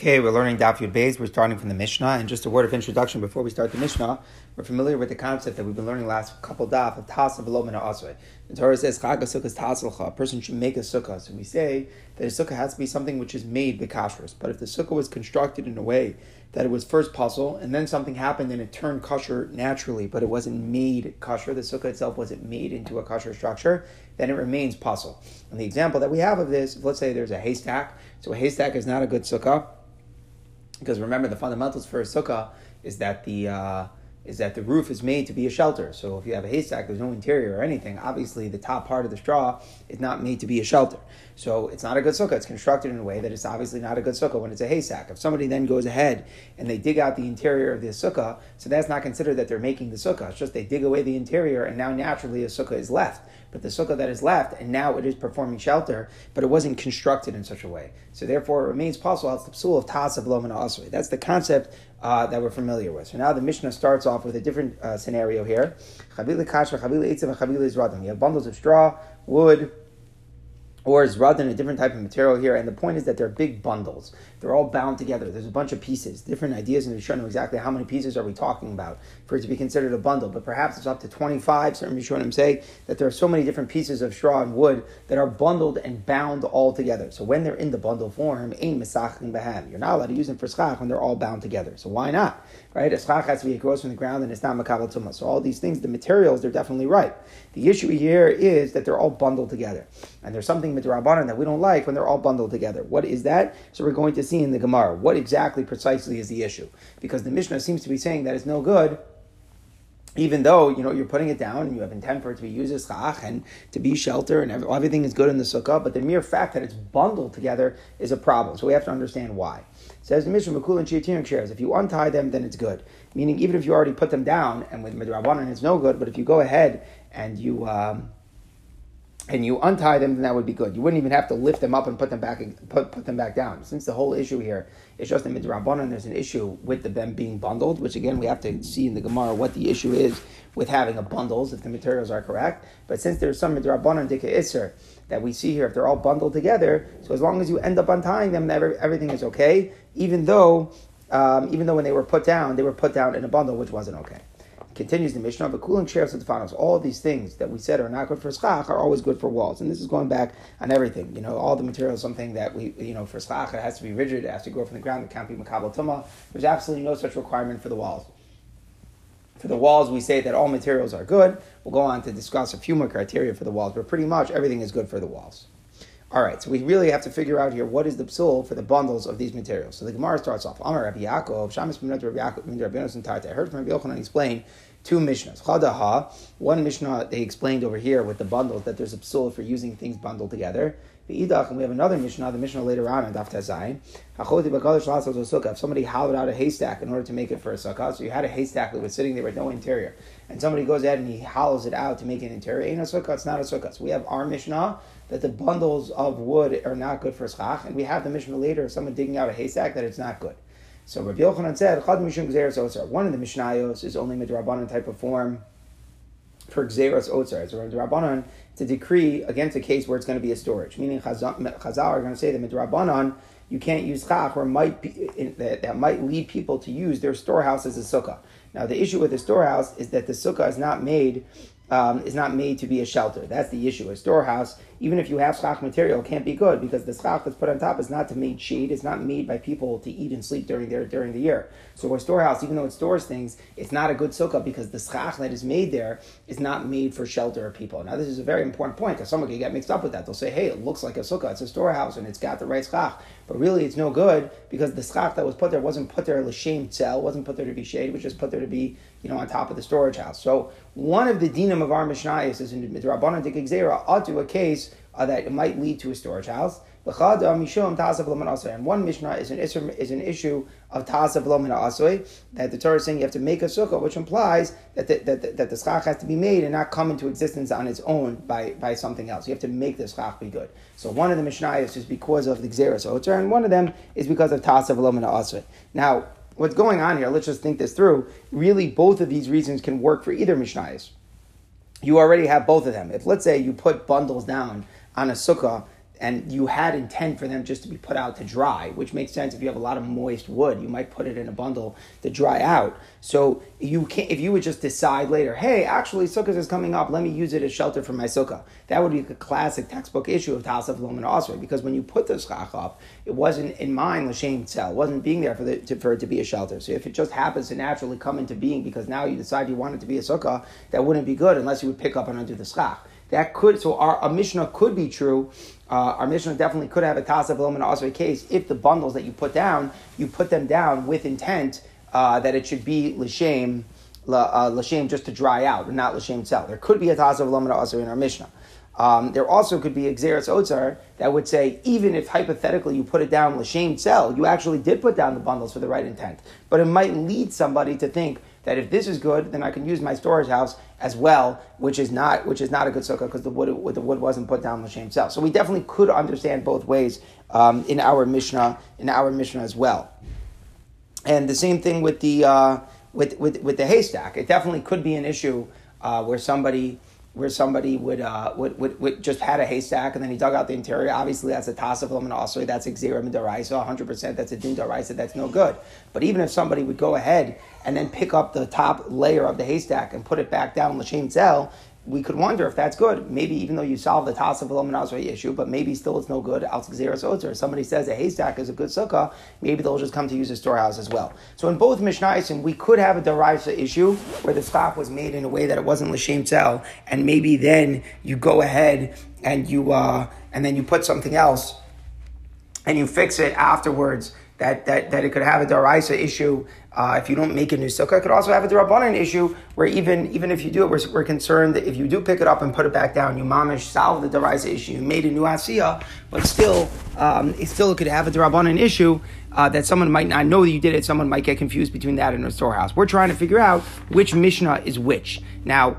Okay, we're learning Daf Yud Beis. We're starting from the Mishnah, and just a word of introduction before we start the Mishnah. We're familiar with the concept that we've been learning last couple daf of Tasa Velomina Asway. The Torah says Chag Sukkah. A person should make a sukkah. So we say that a sukkah has to be something which is made kashrus. But if the sukkah was constructed in a way that it was first pasul, and then something happened and it turned kosher naturally, but it wasn't made kosher, the sukkah itself wasn't made into a kosher structure, then it remains pasul. And the example that we have of this, let's say there's a haystack. So a haystack is not a good sukkah because remember, the fundamentals for a sukkah is that the uh, is that the roof is made to be a shelter. So if you have a haystack, there's no interior or anything. Obviously, the top part of the straw is not made to be a shelter. So it's not a good sukkah. It's constructed in a way that it's obviously not a good sukkah when it's a haystack. If somebody then goes ahead and they dig out the interior of the sukkah, so that's not considered that they're making the sukkah. It's just they dig away the interior and now naturally a sukkah is left. But the sukkah that is left and now it is performing shelter, but it wasn't constructed in such a way. So therefore it remains pasul. It's the psul of tas of lom That's the concept uh, that we're familiar with. So now the Mishnah starts off with a different uh, scenario here. You have bundles of straw, wood, or is rather a different type of material here. And the point is that they're big bundles. They're all bound together. There's a bunch of pieces, different ideas, and Rishonim exactly how many pieces are we talking about for it to be considered a bundle. But perhaps it's up to 25. Certain Rishonim say that there are so many different pieces of straw and wood that are bundled and bound all together. So when they're in the bundle form, ain misachin baham. You're not allowed to use them for schach when they're all bound together. So why not? Right? A schach has to be it grows from the ground and it's not makabel tumah. So all these things, the materials, they're definitely right. The issue here is that they're all bundled together. And there's something midrabanan that we don't like when they're all bundled together. What is that? So we're going to see in the Gemara what exactly precisely is the issue. Because the Mishnah seems to be saying that it's no good even though you know you're putting it down and you have intent for it to be used as schach and to be shelter and everything is good in the sukkah, but the mere fact that it's bundled together is a problem. So we have to understand why. Says Mishnah Makul and Chiatirim shares. If you untie them, then it's good. Meaning, even if you already put them down and with midrabanan it's no good, but if you go ahead and you um, and you untie them, then that would be good. You wouldn't even have to lift them up and put them back put, put them back down. Since the whole issue here is just in midrabanan, there's an issue with the, them being bundled, which again we have to see in the Gemara what the issue is with having a bundles if the materials are correct. But since there's some midrabanan dika iser that we see here, if they're all bundled together, so as long as you end up untying them, everything is okay. Even though um, even though when they were put down, they were put down in a bundle, which wasn't okay. Continues the Mishnah, cooling chairs and the fanos. All these things that we said are not good for schach are always good for walls, and this is going back on everything. You know, all the materials, something that we, you know, for schach it has to be rigid, it has to grow from the ground, it can't be makabel tuma. There's absolutely no such requirement for the walls. For the walls, we say that all materials are good. We'll go on to discuss a few more criteria for the walls, but pretty much everything is good for the walls. All right, so we really have to figure out here what is the psul for the bundles of these materials. So the Gemara starts off, Amar Rabbi Yaakov, Shamas Rabbi I heard from Rabbi Yochanan explain two Mishnahs. Chadaha, one Mishnah they explained over here with the bundles that there's a psul for using things bundled together. Idach, and we have another Mishnah, the Mishnah later on in Daf Tazayin. If somebody hollowed out a haystack in order to make it for a sukkah, so you had a haystack that was sitting there with no interior, and somebody goes ahead and he hollows it out to make an interior, ain't a sukkah, it's not a sukkah. So we have our Mishnah that the bundles of wood are not good for schach, and we have the Mishnah later of someone digging out a haystack that it's not good. So Rabbi Yochanan said, One of the Mishnayos is only Midrabanan type of form for Gzeres Otzar. So Midrabanan, it's a decree against a case where it's going to be a storage. Meaning Chazal are going to say that Midrabanan, you can't use schach, or might be, that, that might lead people to use their storehouse as a sukkah. Now the issue with the storehouse is that the sukkah is not made um, is not made to be a shelter. That's the issue. A storehouse, even if you have schach material, it can't be good because the schach that's put on top is not to make shade. It's not made by people to eat and sleep during their during the year. So a storehouse, even though it stores things, it's not a good sukkah because the schach that is made there is not made for shelter of people. Now this is a very important point because someone can get mixed up with that. They'll say, "Hey, it looks like a sukkah. It's a storehouse and it's got the right schach," but really it's no good because the schach that was put there wasn't put there l'shem tzel, wasn't put there to be shade. It was just put there to be you know on top of the storage house. So one of the dinim of our Mishnah is in Midrabanan Dik to a case uh, that it might lead to a storage house. And one Mishnah is an, is an issue of Tasav Lomina Asoi, that the Torah is saying you have to make a sukkah, which implies that the, that, the, that the schach has to be made and not come into existence on its own by, by something else. You have to make the schach be good. So one of the Mishnayos is because of the Gzeres Otzar, and one of them is because of Tasav Lomina Asoi. Now, what's going on here, let's just think this through. Really, both of these reasons can work for either Mishnayos. You already have both of them. If, let's say, you put bundles down on a sukkah and you had intent for them just to be put out to dry, which makes sense if you have a lot of moist wood, you might put it in a bundle to dry out. So you can't if you would just decide later, hey, actually sukkah is coming up, let me use it as shelter for my sukkah. That would be a classic textbook issue of Tasav Loman Osra, because when you put the schach up, it wasn't in mind l'shem tzel, it wasn't being there for, the, to, for it to be a shelter. So if it just happens to naturally come into being because now you decide you want it to be a sukkah, that wouldn't be good unless you would pick up and undo the schach. That could so our, our Mishnah could be true. Uh, our Mishnah definitely could have a Tasav Loman Osra case if the bundles that you put down, you put them down with intent uh, that it should be l'shem, uh, l'shem just to dry out, not l'shem tzel. There could be a tasav lomina also in our Mishnah. Um, there also could be exeris otzar that would say even if hypothetically you put it down l'shem tzel, you actually did put down the bundles for the right intent, but it might lead somebody to think that if this is good, then I can use my storage house as well, which is not which is not a good sukkah because the wood the wood wasn't put down l'shem tzel. So we definitely could understand both ways um, in our Mishnah in our Mishnah as well. And the same thing with the uh, with, with with the haystack. It definitely could be an issue uh, where somebody where somebody would, uh, would, would, would, just had a haystack and then he dug out the interior. Obviously, that's a tasaf and also that's exerim daraisa, 100%. That's a din daraisa. That's no good. But even if somebody would go ahead and then pick up the top layer of the haystack and put it back down l'shem tzel, we could wonder if that's good. Maybe even though you solve the Tasaf Azray issue, but maybe still it's no good. Al Somebody says a haystack is a good sukkah, maybe they'll just come to use a storehouse as well. So in both Mishnayos, we could have a Daraisa issue where the stock was made in a way that it wasn't L'Shem Tzel, and maybe then you go ahead and you uh, and then you put something else and you fix it afterwards that, that, that it could have a daraisa issue uh, if you don't make a new sukkah. It could also have a darabanan issue where even even if you do it, we're, we're, concerned that if you do pick it up and put it back down, you mamish solve the daraisa issue. You made a new asiya, but still, um, it still could have a darabanan issue uh, that someone might not know that you did it. Someone might get confused between that and a storehouse. We're trying to figure out which Mishnah is which. Now,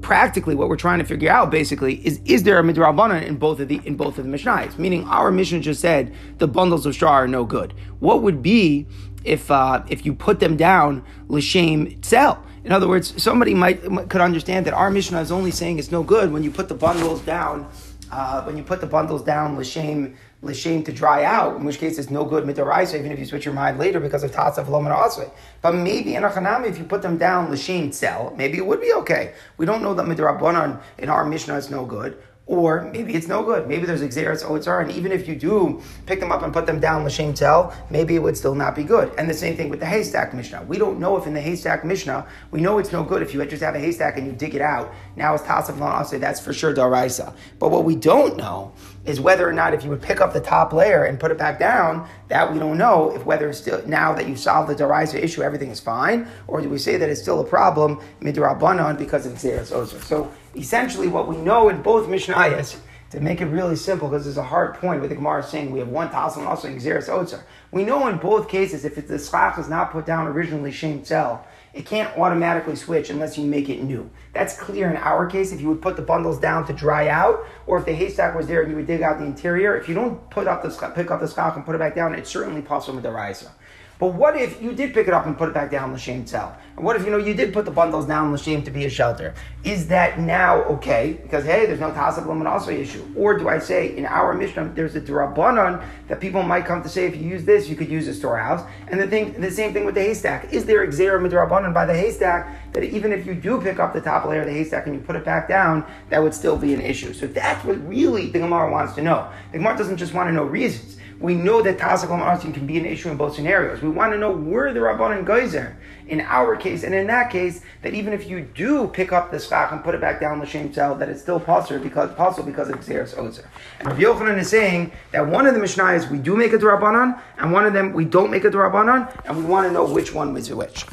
practically, what we're trying to figure out basically is is there a midrabanan in both of the in both of the Mishnahs? Meaning, our Mishnah just said the bundles of straw are no good. What would be if uh, if you put them down l'shem tzel? In other words, somebody might could understand that our Mishnah is only saying it's no good when you put the bundles down. Uh, when you put the bundles down l'shem l'shem to dry out, in which case it's no good midaraisa, even if you switch your mind later because of tatzav lomar aswe. But maybe in a chanami, if you put them down l'shem tzel, maybe it would be okay. We don't know that midrabanan in our mishnah is no good. Or maybe it's no good. Maybe there's exeris otzar, and even if you do pick them up and put them down l'shem tzel, maybe it would still not be good. And the same thing with the haystack mishnah. We don't know if in the haystack mishnah we know it's no good if you just have a haystack and you dig it out. Now it's tasaf say that's for sure daraisa. But what we don't know is whether or not if you would pick up the top layer and put it back down, that we don't know if whether it's still now that you've solved the deraisa issue, everything is fine, or do we say that it's still a problem midrabanan because of gzeres otzar. So essentially, what we know in both mishnayos. To make it really simple, because there's a hard point with the Gemara saying we have one tassel also in Gzeres Otzar. We know in both cases if the schach is not put down originally shem cell, it can't automatically switch unless you make it new. That's clear in our case. If you would put the bundles down to dry out, or if the haystack was there and you would dig out the interior, if you don't put up the pick up the schach and put it back down, it's certainly pasul with the raisa. But what if you did pick it up and put it back down l'shem tzel? And what if you know you did put the bundles down the l'shem to be a shelter? Is that now okay? Because hey, there's no tasab also issue. Or do I say in our Mishnah there's a drabanan that people might come to say if you use this you could use a storehouse? And the thing, the same thing with the haystack. Is there exera midrabanan by the haystack that even if you do pick up the top layer of the haystack and you put it back down, that would still be an issue? So that's what really the Gemara wants to know. The Gemara doesn't just want to know reasons. We know that Tasakom Arsin can be an issue in both scenarios. We want to know where the Rabbanan Geyser in our case, and in that case, that even if you do pick up the schach and put it back down the shame cell, that it's still pasul because pasul because of Gzeres Otzar. And Rabbi Yochanan is saying that one of the Mishnayos we do make a Rabbanan, and one of them we don't make a Rabbanan, and we want to know which one is which.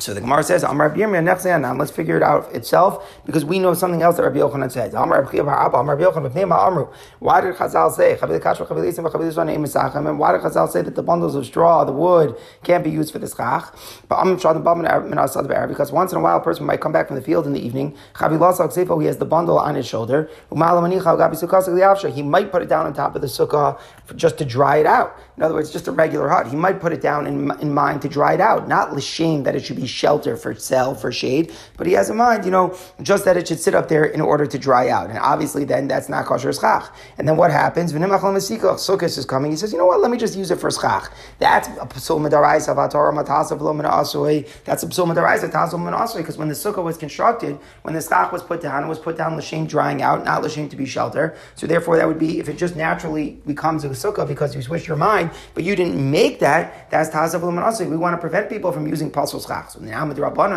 So the Gemara says, Amar Now let's figure it out itself because we know something else that Rabbi Yochanan says. Amar Amru. Why did Chazal say and why did Chazal say that the bundles of straw, the wood, can't be used for this schach? But because once in a while, a person might come back from the field in the evening. He has the bundle on his shoulder. He might put it down on top of the sukkah just to dry it out. In other words, just a regular hut. He might put it down in, in mind to dry it out, not l'shem that it should be shelter for sell for shade, but he has in mind, you know, just that it should sit up there in order to dry out. And obviously, then that's not kosher schach. And then what happens? Sukkot is coming. He says, you know what? Let me just use it for schach. That's a psul medaraisa vatar matasav lo. That's a psul medaraisa tasav. Because when the sukkah was constructed, when the schach was put down, it was put down l'shem drying out, not l'shem to be shelter. So therefore, that would be if it just naturally becomes a sukkah because you switch your mind, but you didn't make that. That's tasav lo asui. We want to prevent people from using pasul schach. So now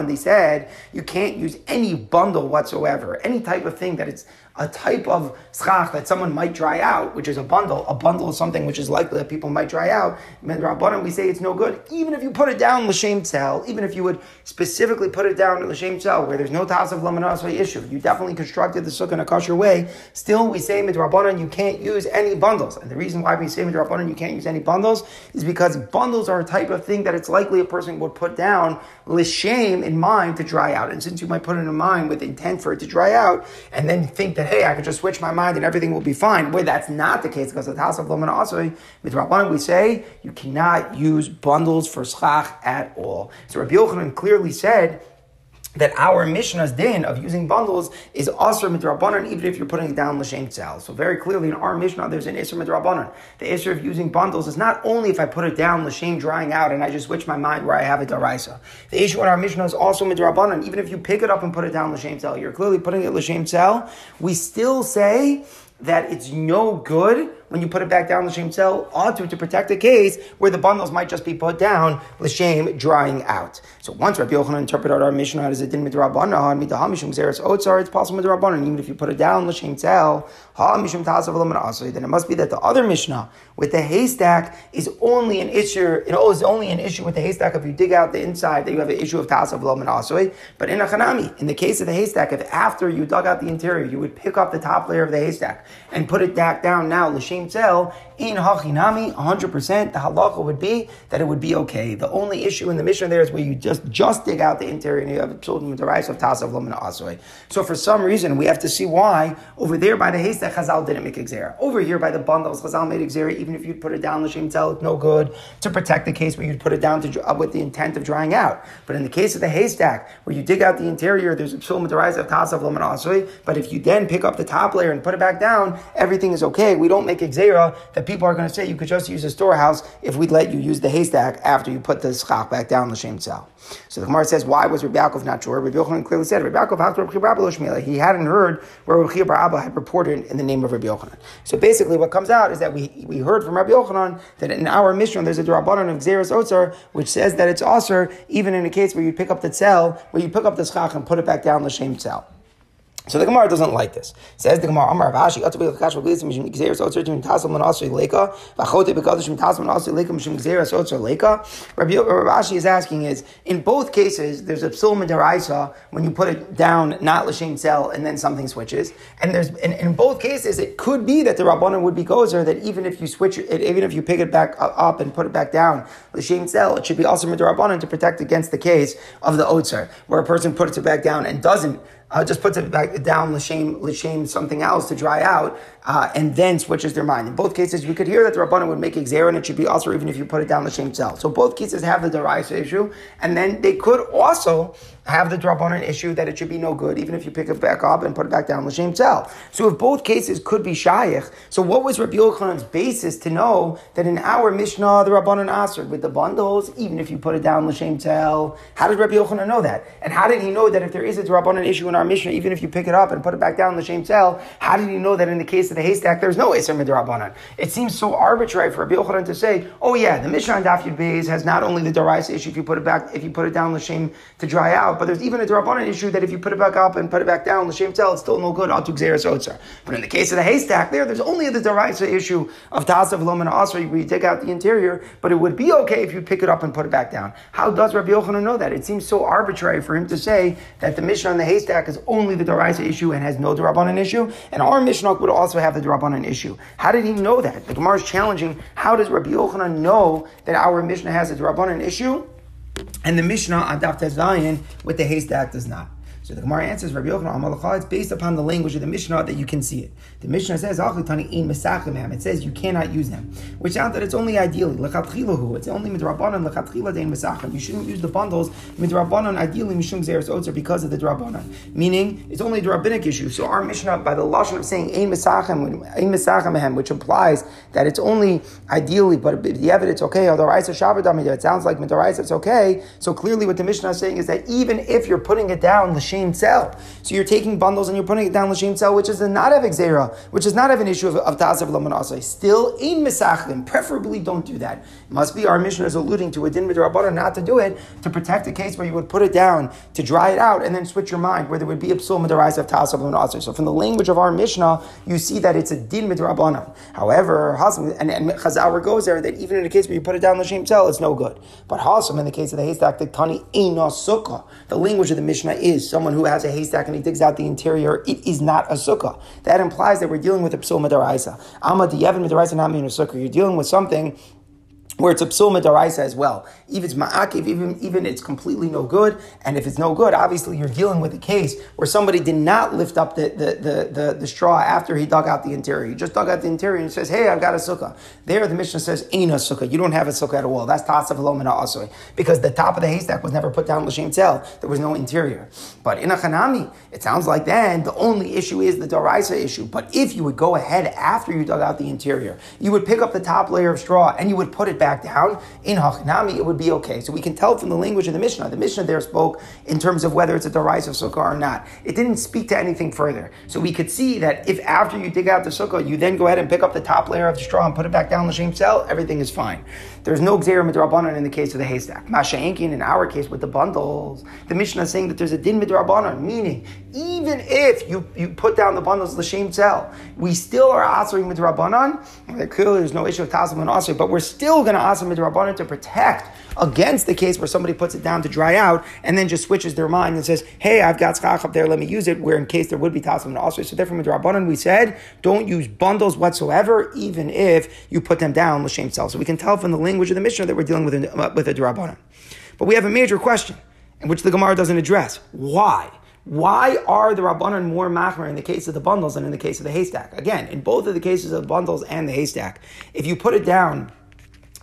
they said you can't use any bundle whatsoever, any type of thing that it's a type of schach that someone might dry out, which is a bundle. A bundle is something which is likely that people might dry out. We say it's no good. Even if you put it down l'shem tzel, even if you would specifically put it down in l'shem tzel, where there's no tas of lamanasvay issue, you definitely constructed the sukkah in a kosher way. Still, we say midrabanan you can't use any bundles. And the reason why we say midrabanan you can't use any bundles is because bundles are a type of thing that it's likely a person would put down l'shem in mind to dry out. And since you might put it in mind with intent for it to dry out, and then think that that, hey, I could just switch my mind and everything will be fine. Where that's not the case, because the House of Loman Rabbanan, we say you cannot use bundles for schach at all. So Rabbi Yochanan clearly said, that our Mishnah's din of using bundles is also midrabanan, even if you're putting it down l'shem tzal. So very clearly in our Mishnah, there's an isra midrabanan. The isra of using bundles is not only if I put it down l'shem drying out and I just switch my mind where I have it daraisa. The issue in our Mishnah is also midrabanan. Even if you pick it up and put it down l'shem tzal, you're clearly putting it l'shem tzal. We still say that it's no good when you put it back down the shame ought to, to protect a case where the bundles might just be put down, the shame drying out. So once Rabbi Yochanan interpreted our Mishnah as a din midrabanan, midaham mishum gzeres otzar, it's pasul midrabanan, even if you put it down the shame ha mishum tasav then it must be that the other Mishnah with the haystack is only an issue, it is only an issue with the haystack if you dig out the inside that you have an issue of tasav asoi. But in a chanami, in the case of the haystack, if after you dug out the interior, you would pick up the top layer of the haystack and put it back down now, l'shem sell in hachinami, 100%, the halacha would be that it would be okay. The only issue in the mission there is where you just just dig out the interior and you have children with the rice of tasav lamina asoi. So for some reason, we have to see why over there by the haystack Chazal didn't make exera. Over here by the bundles, Chazal made exera, even if you'd put it down l'shem tzel, it's no good to protect the case where you'd put it down to, uh, with the intent of drying out. But in the case of the haystack, where you dig out the interior, there's a the rice of tasav lamina asoi. But if you then pick up the top layer and put it back down, everything is okay. We don't make exera people are going to say you could just use a storehouse if we'd let you use the haystack after you put the schach back down the shem cell. So the Gemara says, why was Rabbi Yaakov not sure? Rabbi Yochanan clearly said, Rabbi Yaakov he hadn't heard where Rabbi Abba had reported in the name of Rabbi Yochanan. So basically what comes out is that we, we heard from Rabbi Yochanan that in our mission there's a Rabbanon of Gzeres Otzar which says that it's Osir even in a case where you pick up the cell, where you pick up the schach and put it back down the shem cell. So the Gemara doesn't like this. Says the Gemara. Rav Ashi is asking is, in both cases, there's a psul midaraisa when you put it down, not l'shem tzel, and then something switches. And there's, in, in both cases, it could be that the Rabbanon would be gozer, that even if you switch it, even if you pick it back up and put it back down, l'shem tzel, it should be also midarabbanon to protect against the case of the otzer, where a person puts it back down and doesn't uh, just puts it back down l'shem l'shem something else to dry out, uh, and then switches their mind. In both cases, we could hear that the rabbanon would make exer, and it should be also even if you put it down l'shem tzel. So both cases have the deraisa issue, and then they could also have the drabonin issue that it should be no good, even if you pick it back up and put it back down l'shem tzel. So if both cases could be shaykh, so what was Rabbi Yochanan's basis to know that in our Mishnah the rabbanon answered with the bundles, even if you put it down l'shem tzel? How did Rabbi Yochanan know that? And how did he know that if there is a drabonin issue in our Mishnah, even if you pick it up and put it back down l'shem tzel, how did he know that in the case of the haystack there's no iser midrabanan? It seems so arbitrary for Rabbi Yochanan to say, oh yeah, the Mishnah on Daf Yud Beis has not only the deraisa issue if you put it back if you put it down l'shem to dry out, but there's even a Darabanan issue that if you put it back up and put it back down, the Shem Tel, it's still no good. But in the case of the haystack there, there's only the Daraisa issue of Tasav Lom and Asra, where you take out the interior, but it would be okay if you pick it up and put it back down. How does Rabbi Yochanan know that? It seems so arbitrary for him to say that the Mishnah on the haystack is only the Daraisa issue and has no Darabanan issue, and our Mishnah would also have the Darabanan issue. How did he know that? The Gemara is challenging, how does Rabbi Yochanan know that our Mishnah has a Darabanan issue? And the Mishnah on Daf Zion with the haystack does not. So the Gemara answers, Rabbi Yochanan it's based upon the language of the Mishnah that you can see it. The Mishnah says, It says you cannot use them, which sounds that it's only ideally, it's only midrabanan, lechatchila dein mesachim. You shouldn't use the bundles, midrabanan, ideally, mishum zeres otzer, because of the drabanan. Meaning, it's only a rabbinic issue. So our Mishnah, by the lashon of saying ein mesachim, ein mesachim which implies that it's only ideally, but the evidence, okay, oh, otherwise a Shabbat it sounds like midoraisa, it's okay. So clearly what the Mishnah is saying is that even if you're putting it down, l'shem tzel, so you're taking bundles and you're putting it down l'shem tzel, which is not have exera, which is not have an issue of, of ta'asav lamanasai, still in misachlim, preferably don't do that. It must be our Mishnah is alluding to a din midrabanan not to do it, to protect a case where you would put it down to dry it out and then switch your mind, where there would be a midoraisa of ta'asav lamanasai. So from the language of our Mishnah, you see that it's a din midrabanan. However, and, and Chazal goes there that even in a case where you put it down l'shem tzel, it's no good. But Hasam, in the case of the haystack, the tani sukkah. The language of the Mishnah is someone who has a haystack and he digs out the interior. It is not a sukkah. That implies that we're dealing with a psul madaraisa. Amad yevin madaraisa not mean a sukkah. You're dealing with something where it's a medaraisa as well. If it's ma'akiv, even, even it's completely no good, and if it's no good, obviously you're dealing with a case where somebody did not lift up the, the, the, the, the straw after he dug out the interior. He just dug out the interior and says, hey, I've got a sukkah. There the Mishnah says, ain't a sukkah. You don't have a sukkah at all. That's tasav lomina asoi. Because the top of the haystack was never put down l'shem tzel. There was no interior. But in a chanami, it sounds like then the only issue is the daraisa issue. But if you would go ahead after you dug out the interior, you would pick up the top layer of straw and you would put it back back down, in Hachnami, it would be okay. So we can tell from the language of the Mishnah. The Mishnah there spoke in terms of whether it's a of Sukkah or not. It didn't speak to anything further. So we could see that if after you dig out the Sukkah, you then go ahead and pick up the top layer of the straw and put it back down the same cell, everything is fine. There's no Gzera Midrabanan in the case of the haystack. Masha Enkin, in our case with the bundles, the Mishnah is saying that there's a Din Midrabanan, meaning even if you, you put down the bundles L'Shem Tzel, we still are answering Midrabanan. Clearly there's no issue of Tassim and Asr, but we're still going to ask Midrabanan to protect against the case where somebody puts it down to dry out and then just switches their mind and says, hey, I've got schach up there, let me use it, where in case there would be Tassim and Asr. So therefore, Midrabanan, we said, don't use bundles whatsoever, even if you put them down L'Shem Tzel. So we can tell from the language of the Mishnah that we're dealing with a, with a Durabanan. But we have a major question, in which the Gemara doesn't address. Why? Why are the Rabbanan more machmer in the case of the bundles than in the case of the haystack? Again, in both of the cases of the bundles and the haystack, if you put it down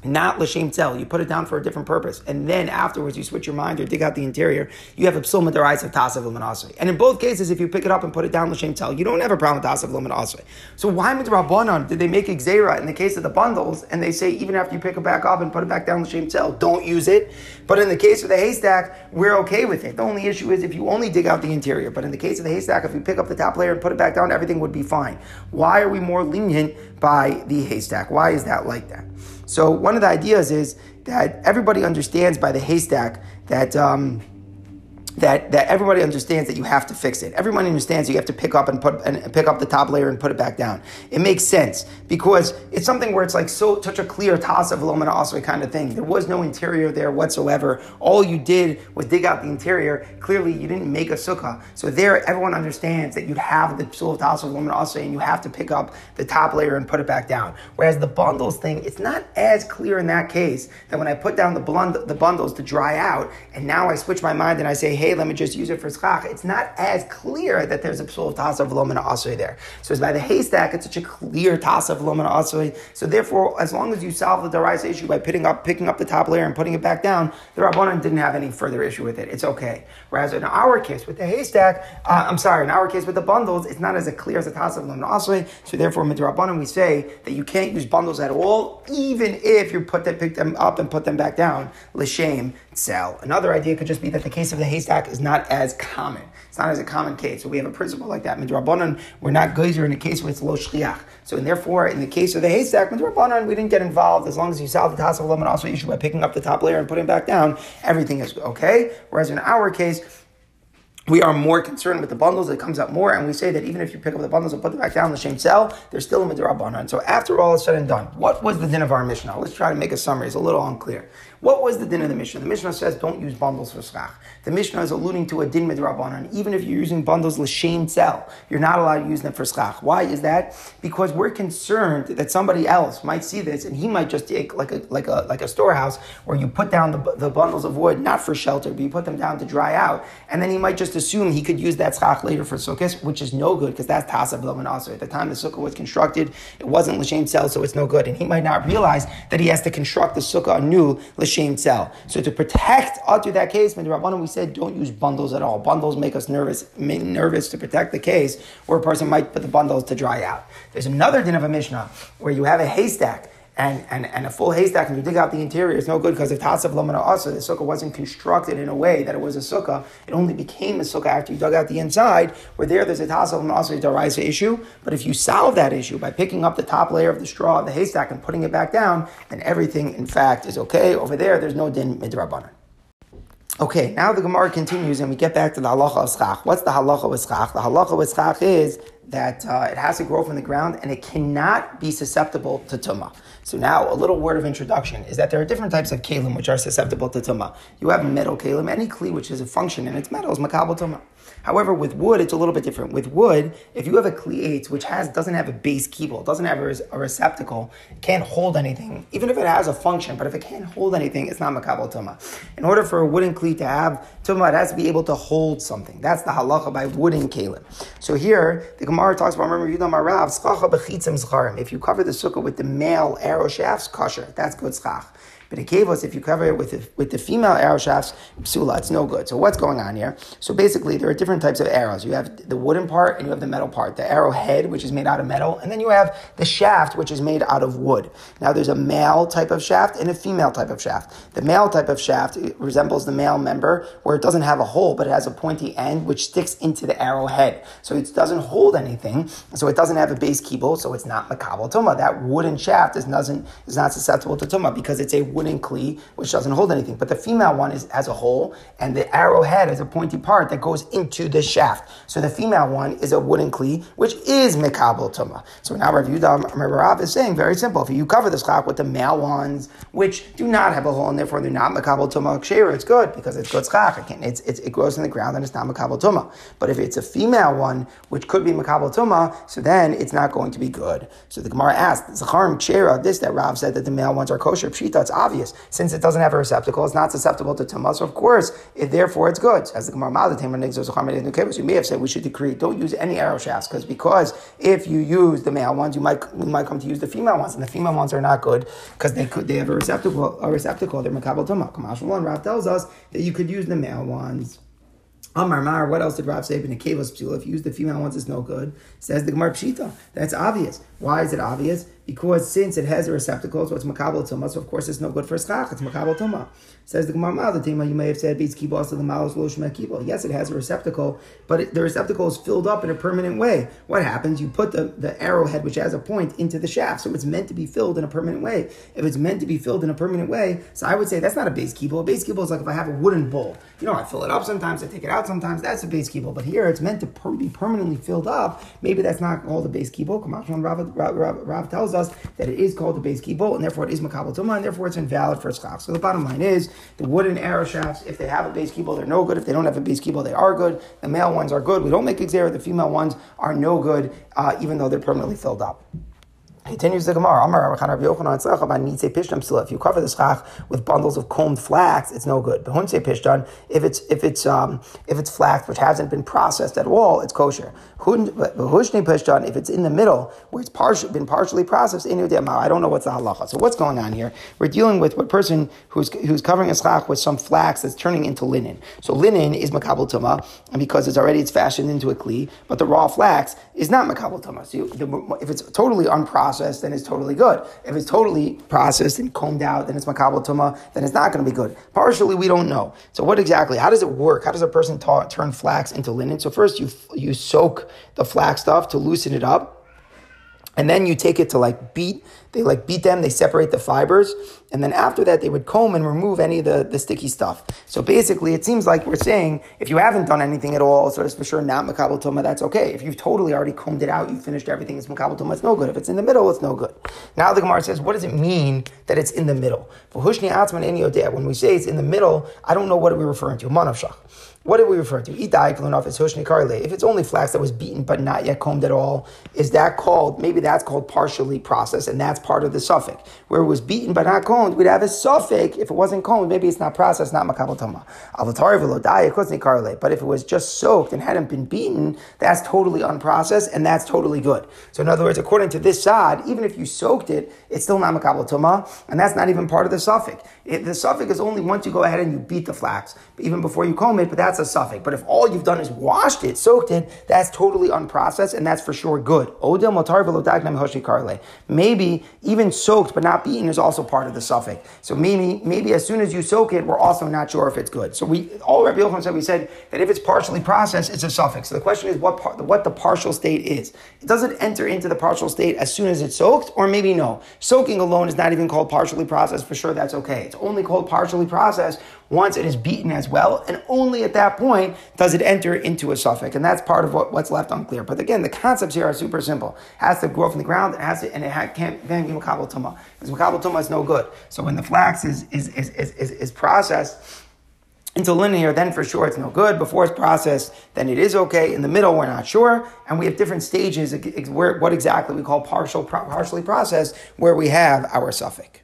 not l'shem tzel. You put it down for a different purpose, and then afterwards you switch your mind or dig out the interior. You have a madarais of tasav luminasri. And in both cases, if you pick it up and put it down l'shem tzel, you don't have a problem with tasav luminasri. So why midrabanan did they make exera in the case of the bundles, and they say even after you pick it back up and put it back down l'shem tzel, don't use it. But in the case of the haystack, we're okay with it. The only issue is if you only dig out the interior. But in the case of the haystack, if you pick up the top layer and put it back down, everything would be fine. Why are we more lenient by the haystack? Why is that like that? So one of the ideas is that everybody understands by the haystack that. Um, that, that everybody understands that you have to fix it. Everyone understands you have to pick up and put and pick up the top layer and put it back down. It makes sense because it's something where it's like so such a clear toss of lomana asway kind of thing. There was no interior there whatsoever. All you did was dig out the interior. Clearly, you didn't make a sukkah. So there, everyone understands that you'd have the psul toss of lomana asway and you have to pick up the top layer and put it back down. Whereas the bundles thing, it's not as clear in that case that when I put down the, blund- the bundles to dry out and now I switch my mind and I say, hey, let me just use it for schach, it's not as clear that there's a psul of tasa of lomana asui there. So it's by the haystack, it's such a clear tasa of lomana asui. So therefore, as long as you solve the daraisa issue by picking up, picking up the top layer and putting it back down, the rabbanon didn't have any further issue with it. It's okay. Whereas in our case with the haystack, uh, I'm sorry, in our case with the bundles, it's not as clear as a tasa of lomana asui. So therefore, midrabanan we say that you can't use bundles at all, even if you put them, pick them up and put them back down. L'shem tzel. Another idea could just be that the case of the haystack is not as common. It's not as a common case. So we have a principle like that. Midrabanan, we're not geyser in a case where it's lo shliach. So and therefore, in the case of the haystack, midrabanan, we didn't get involved. As long as you solve the of lemon also issue by picking up the top layer and putting it back down, everything is okay. Whereas in our case, we are more concerned with the bundles. It comes out more, and we say that even if you pick up the bundles and put them back down in the same cell, they're still a midrabanan. So after all is said and done, what was the din of our Mishnah? Let's try to make a summary. It's a little unclear. What was the din of the Mishnah? The Mishnah says don't use bundles for schach. The Mishnah is alluding to a din midrabanan. Even if you're using bundles l'shem tzel, you're not allowed to use them for schach. Why is that? Because we're concerned that somebody else might see this and he might just take like a like a like a storehouse where you put down the, the bundles of wood not for shelter, but you put them down to dry out, and then he might just assume he could use that schach later for sukkahs, which is no good because that's tasav lo At the time the sukkah was constructed, it wasn't l'shem tzel, so it's no good. And he might not realize that he has to construct the sukkah anew l'shem tzel. So to protect to that case, when the Rabbanon we said don't use bundles at all. Bundles make us nervous, nervous to protect the case where a person might put the bundles to dry out. There's another din of a Mishnah where you have a haystack and, and, and a full haystack and you dig out the interior, it's no good because if Tasav Lamana Asa, the sukkah wasn't constructed in a way that it was a sukkah, it only became a sukkah after you dug out the inside, where there there's a Tasav Lamana Asa Daraisa issue. But if you solve that issue by picking up the top layer of the straw of the haystack and putting it back down, then everything in fact is okay. Over there, there's no din midrabanan. Okay, now the Gemara continues and we get back to the halacha of schach. What's the halacha with schach? The halacha with schach is that uh, it has to grow from the ground and it cannot be susceptible to tumah. So now, a little word of introduction is that there are different types of kalim which are susceptible to tumah. You have metal kalim, any kli which is a function and its metal is makabel tumah. However, with wood, it's a little bit different. With wood, if you have a kli which has doesn't have a beis kibbul, doesn't have a, a, receptacle, can't hold anything, even if it has a function, but if it can't hold anything, it's not makabel tuma. In order for a wooden kli to have tuma, it has to be able to hold something. That's the halacha by wooden kalim. So here, the Gemara talks about, remember, Yudam Arav, if you cover the sukkah with the male arrow shafts, kosher, that's good schach. But a kavos, if you cover it with the, with the female arrow shafts, psula, it's no good. So what's going on here? So basically, there are different types of arrows. You have the wooden part and you have the metal part. The arrow head, which is made out of metal, and then you have the shaft, which is made out of wood. Now, there's a male type of shaft and a female type of shaft. The male type of shaft resembles the male member, where it doesn't have a hole, but it has a pointy end which sticks into the arrow head. So it doesn't hold anything. So it doesn't have a beis kibbul, so it's not makabel tuma. That wooden shaft is, doesn't, is not susceptible to tuma because it's a wooden kli, which doesn't hold anything. But the female one is as a hole, and the arrowhead is a pointy part that goes into the shaft. So the female one is a wooden kli, which is mekabel tuma. So now Rav Yudah Rav is saying very simple. If you cover the schach with the male ones, which do not have a hole, and therefore they're not mekabel tuma kshera, it's good because it's good schach. It, grows in the ground and it's not mekabel tuma. But if it's a female one, which could be mekabel tuma, so then it's not going to be good. So the Gemara asked, Zacharim kshera, this that Rav said that the male ones are kosher. Pshita, it's obvious since it doesn't have a receptacle, it's not susceptible to tumah. So of course, it, therefore it's good. As the Gemara you may have said we should decree don't use any arrow shafts because because if you use the male ones, you might you might come to use the female ones, and the female ones are not good because they could they have a receptacle a receptacle. They're makabel tumah. Kamash one Rav tells us that you could use the male ones. Amar Mar, what else did Rav say? If you use the female ones, it's no good. Says the Gemara Pshita. That's obvious. Why is it obvious? Because since it has a receptacle, so it's makabel tuma, so of course it's no good for schach, it's makabel tuma. Says the Gemara the Tema, you may have said beats kibos to the malos lo kibol. Yes, it has a receptacle, but it, the receptacle is filled up in a permanent way. What happens? You put the, the arrowhead, which has a point, into the shaft, so it's meant to be filled in a permanent way. If it's meant to be filled in a permanent way, so I would say that's not a beis kibbul. A beis kibbul is like if I have a wooden bowl. You know, I fill it up sometimes, I take it out sometimes. That's a beis kibbul. But here, it's meant to per- be permanently filled up. Maybe that's not all the beis kibbul. Rav, tells us that it is called a beis kibbul, and therefore it is makabel tuma, and therefore it's invalid for schach. So the bottom line is the wooden arrow shafts, if they have a beis kibbul, they're no good. If they don't have a beis kibbul, they are good. The male ones are good. We don't make exer. The female ones are no good, uh, even though they're permanently filled up. Continues the Gemara. If you cover the schach with bundles of combed flax, it's no good. If it's if it's um, if it's flax which hasn't been processed at all, it's kosher. If it's in the middle where it's partial, been partially processed, I don't know what's the halacha. So what's going on here? We're dealing with a person who's who's covering a schach with some flax that's turning into linen. So linen is makabel tuma, and because it's already it's fashioned into a kli, but the raw flax is not makabel tuma. So you, the, if it's totally unprocessed processed, then it's totally good. If it's totally processed and combed out, then it's makabel tuma, then it's not going to be good. Partially, we don't know. So what exactly? How does it work? How does a person ta- turn flax into linen? So first, you you soak the flax stuff to loosen it up and then you take it to like beat they like beat them they separate the fibers and then after that they would comb and remove any of the, the sticky stuff. So basically it seems like we're saying if you haven't done anything at all so it's for sure not makabel that's okay. If you've totally already combed it out you finished everything it's makabel it's no good. If it's in the middle it's no good. Now the gemara says what does it mean that it's in the middle? When we say it's in the middle i don't know what we're we referring to. Manavshach what are we refer to? If it's only flax that was beaten but not yet combed at all, is that called, maybe that's called partially processed and that's part of the safek. Where it was beaten but not we'd have a safek. If it wasn't coned, maybe it's not processed, not makabel tuma. But if it was just soaked and hadn't been beaten, that's totally unprocessed and that's totally good. So in other words, according to this side, even if you soaked it, it's still not makabel tuma, and that's not even part of the safek. The safek is only once you go ahead and you beat the flax, even before you comb it, but that's a safek. But if all you've done is washed it, soaked it, that's totally unprocessed, and that's for sure good. Maybe even soaked but not beaten is also part of the safek. So maybe maybe as soon as you soak it, we're also not sure if it's good. So we all Rabbi Yochanan said we said that if it's partially processed, it's a suffix. So the question is what par, what the partial state is. Does it enter into the partial state as soon as it's soaked, or maybe no? Soaking alone is not even called partially processed. For sure, that's okay. It's only called partially processed once it is beaten as well, and only at that point does it enter into a safek, and that's part of what, what's left unclear. But again, the concepts here are super simple. It has to grow from the ground, it has to, and it ha- can't, can't be makabel tuma because makabel tuma is no good. So when the flax is is is is, is, is processed into linear, then for sure it's no good. Before it's processed, then it is okay. In the middle, we're not sure, and we have different stages where what exactly we call partial, partially processed, where we have our safek.